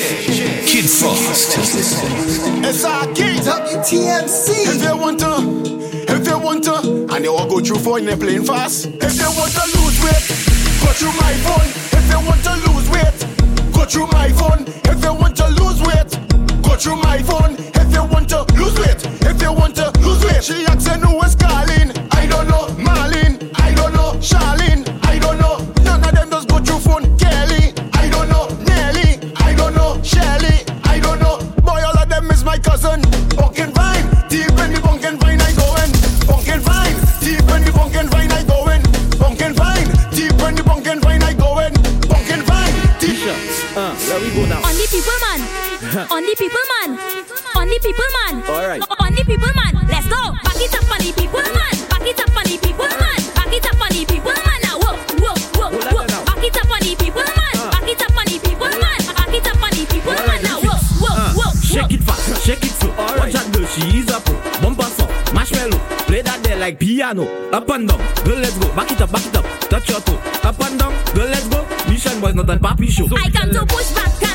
Kid Frost. It's our kid. WTMC. If you want to, if you want to, and you all go through for you're playing fast. If you want to lose weight, go through my phone. If you want to lose weight, go through my phone. If you want to lose weight, go through my phone. If you want to lose weight, if you want to lose weight, she asking who is calling. I don't know, Marlene. I don't know, Charlene. Cousin. Pumpkin vine, deep in the pumpkin vine I go in. Pumpkin vine, deep in the pumpkin vine I go in. Pumpkin vine, deep in the pumpkin vine I go in. Pumpkin vine, deep. Uh, where we go now? On the people man. on the people man. On the people man. Alright. On like piano. Up and down, girl, let's go. Back it up, back it up. Touch your toe. Up and down, girl, let's go. Mission boys, not a papi show. I come to push back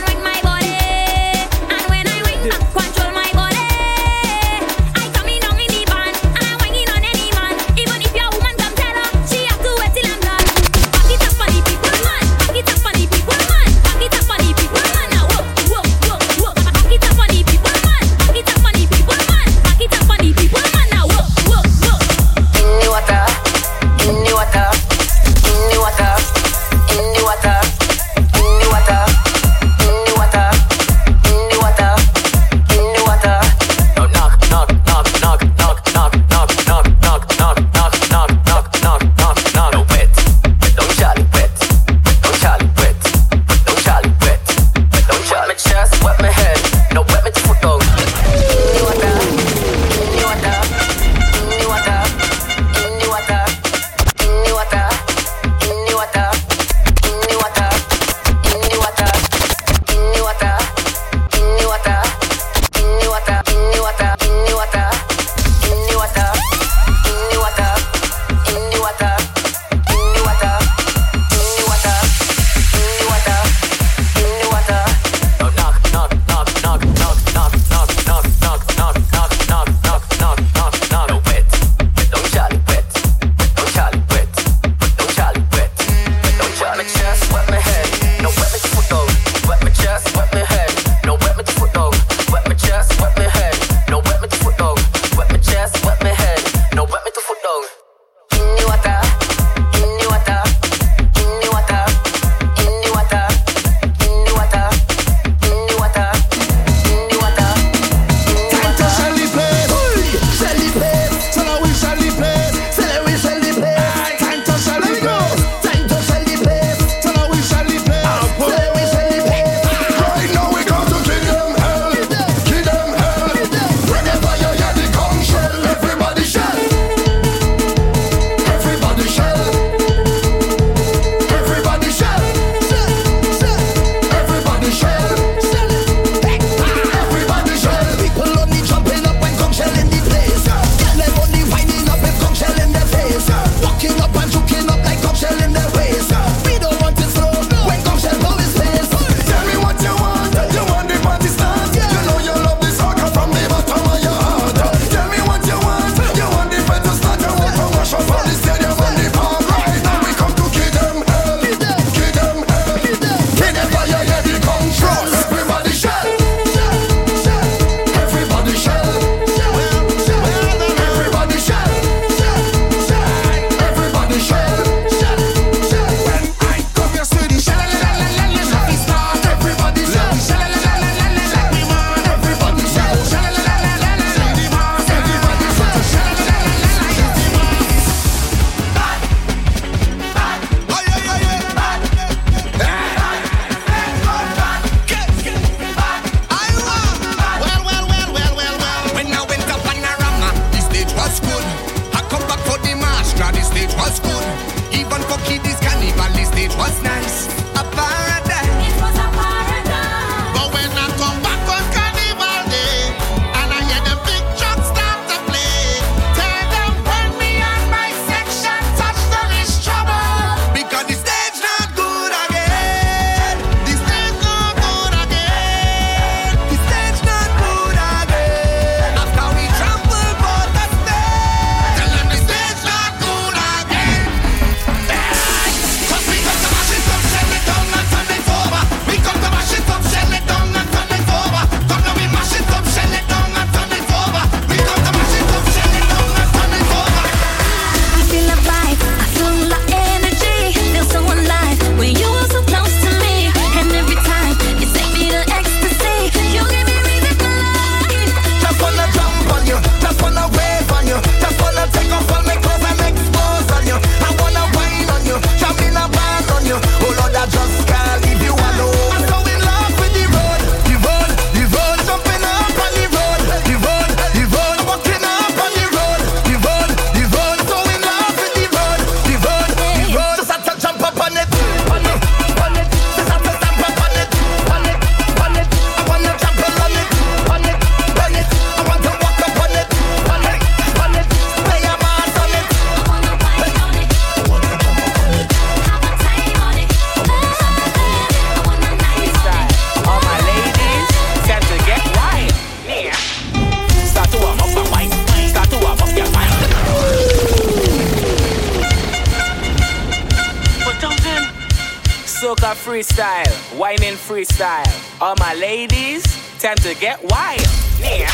a freestyle, whining freestyle. All my ladies tend to get wild. Yeah.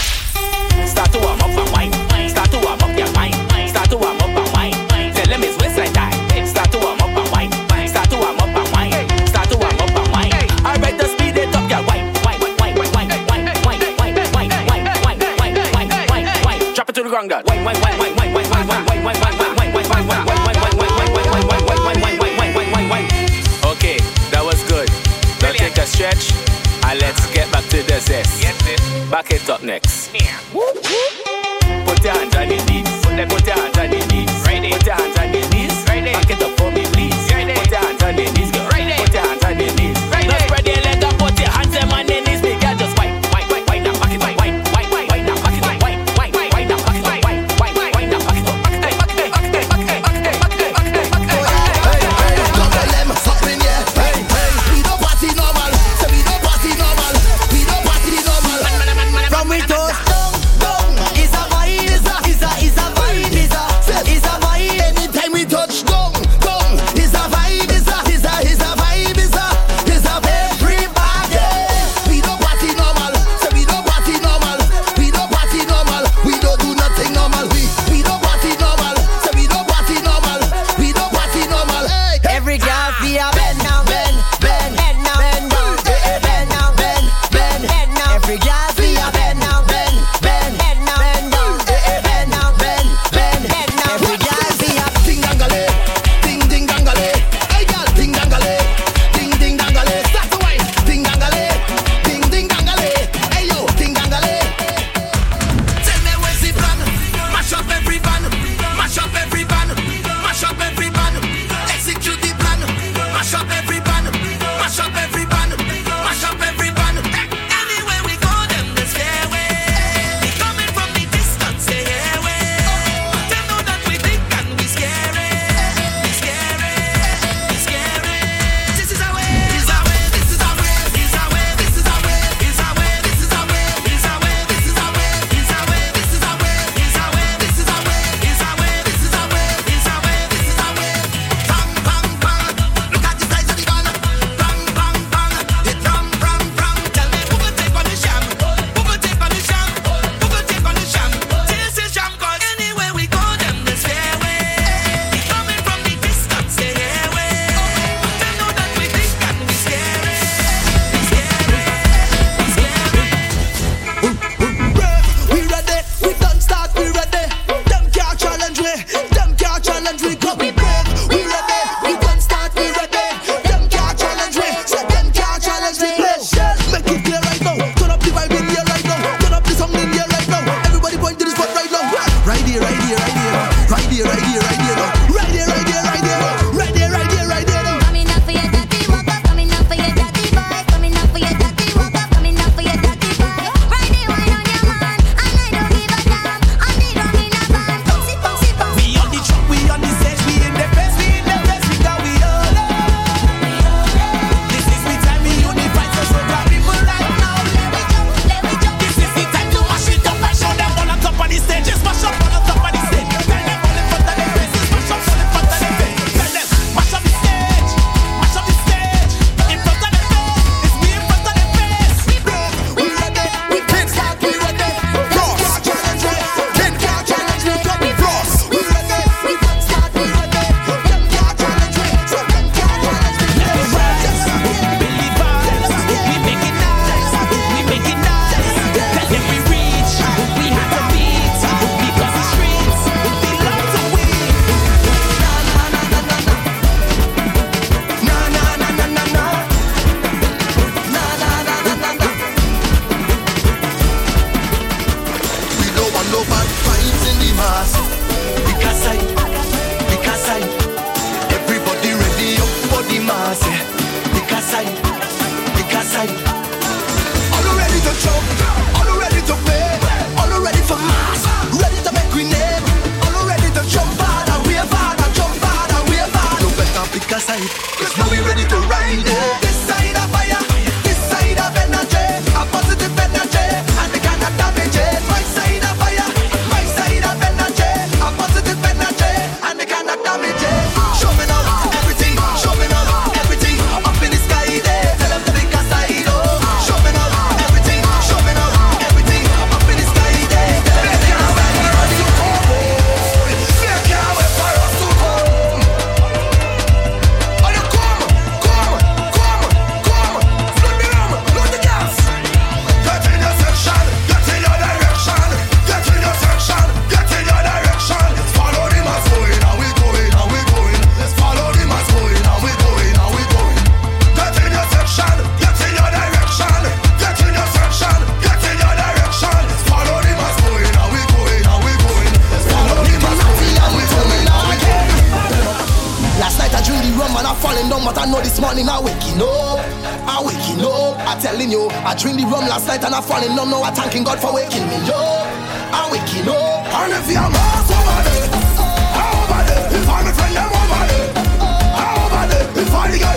Start to warm up and wine. Start to warm up your mind. Start to warm up and wine. Tell them it's waist like that. Start to warm up and wine. Start to warm up and wine. Start to warm up and wine. Alright, the speed it up, your wine. Drop it to the ground, girl. Wine, wine, wine, wine, wine, wine, wine, wine, wine, wine, wine, wine, wine, wine, wine, wine. stretch and let's get back to the zest. Back it up next. Put your hands on your knees. Put your hands waking. I drink the rum last night and I fall in love. Now I'm thanking God for waking me yo. I'm waking up. And if you're mass over there, I'm over there. If I'm a friend, I'm over it. I'm over there. If I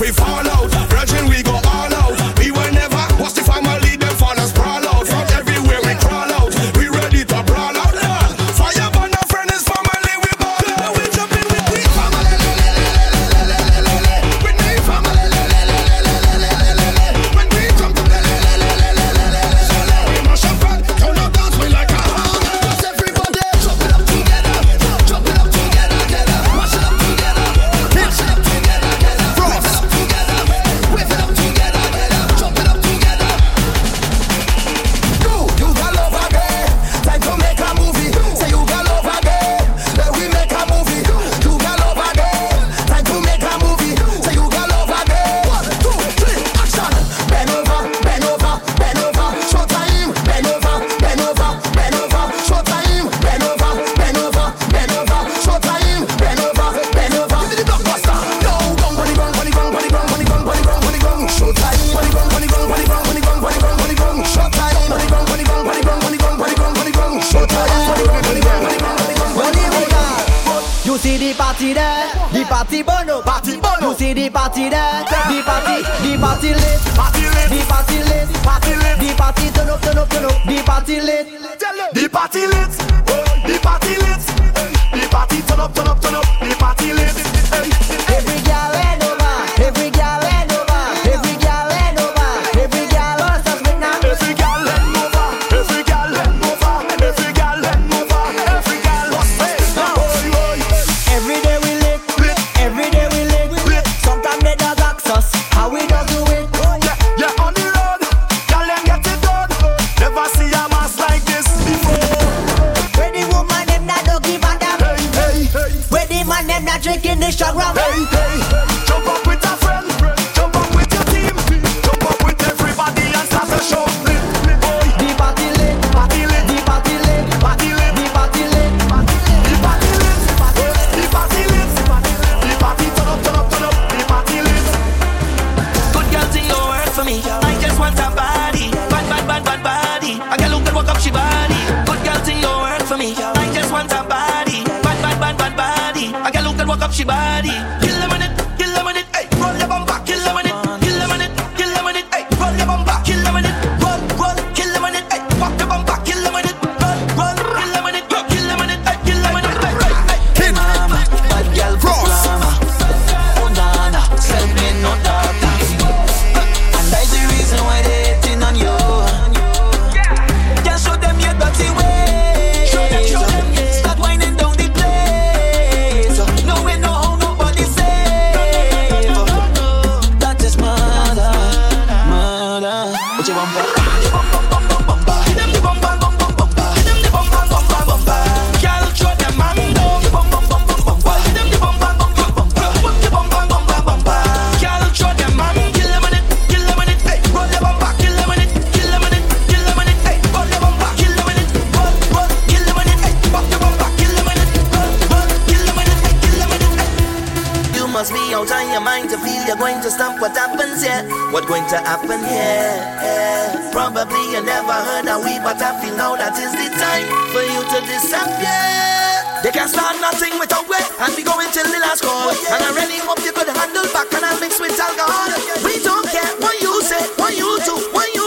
fi party lit, the party lit, the party turn up, turn up, turn up. you're going to stop what happens here. What going to happen here? Probably you never heard of we, but I feel now that is the time for you to disappear. They can start nothing without way, and we going till the last call. And I really hope you could handle back and I mix with alcohol. We don't care what you say, what you do, what you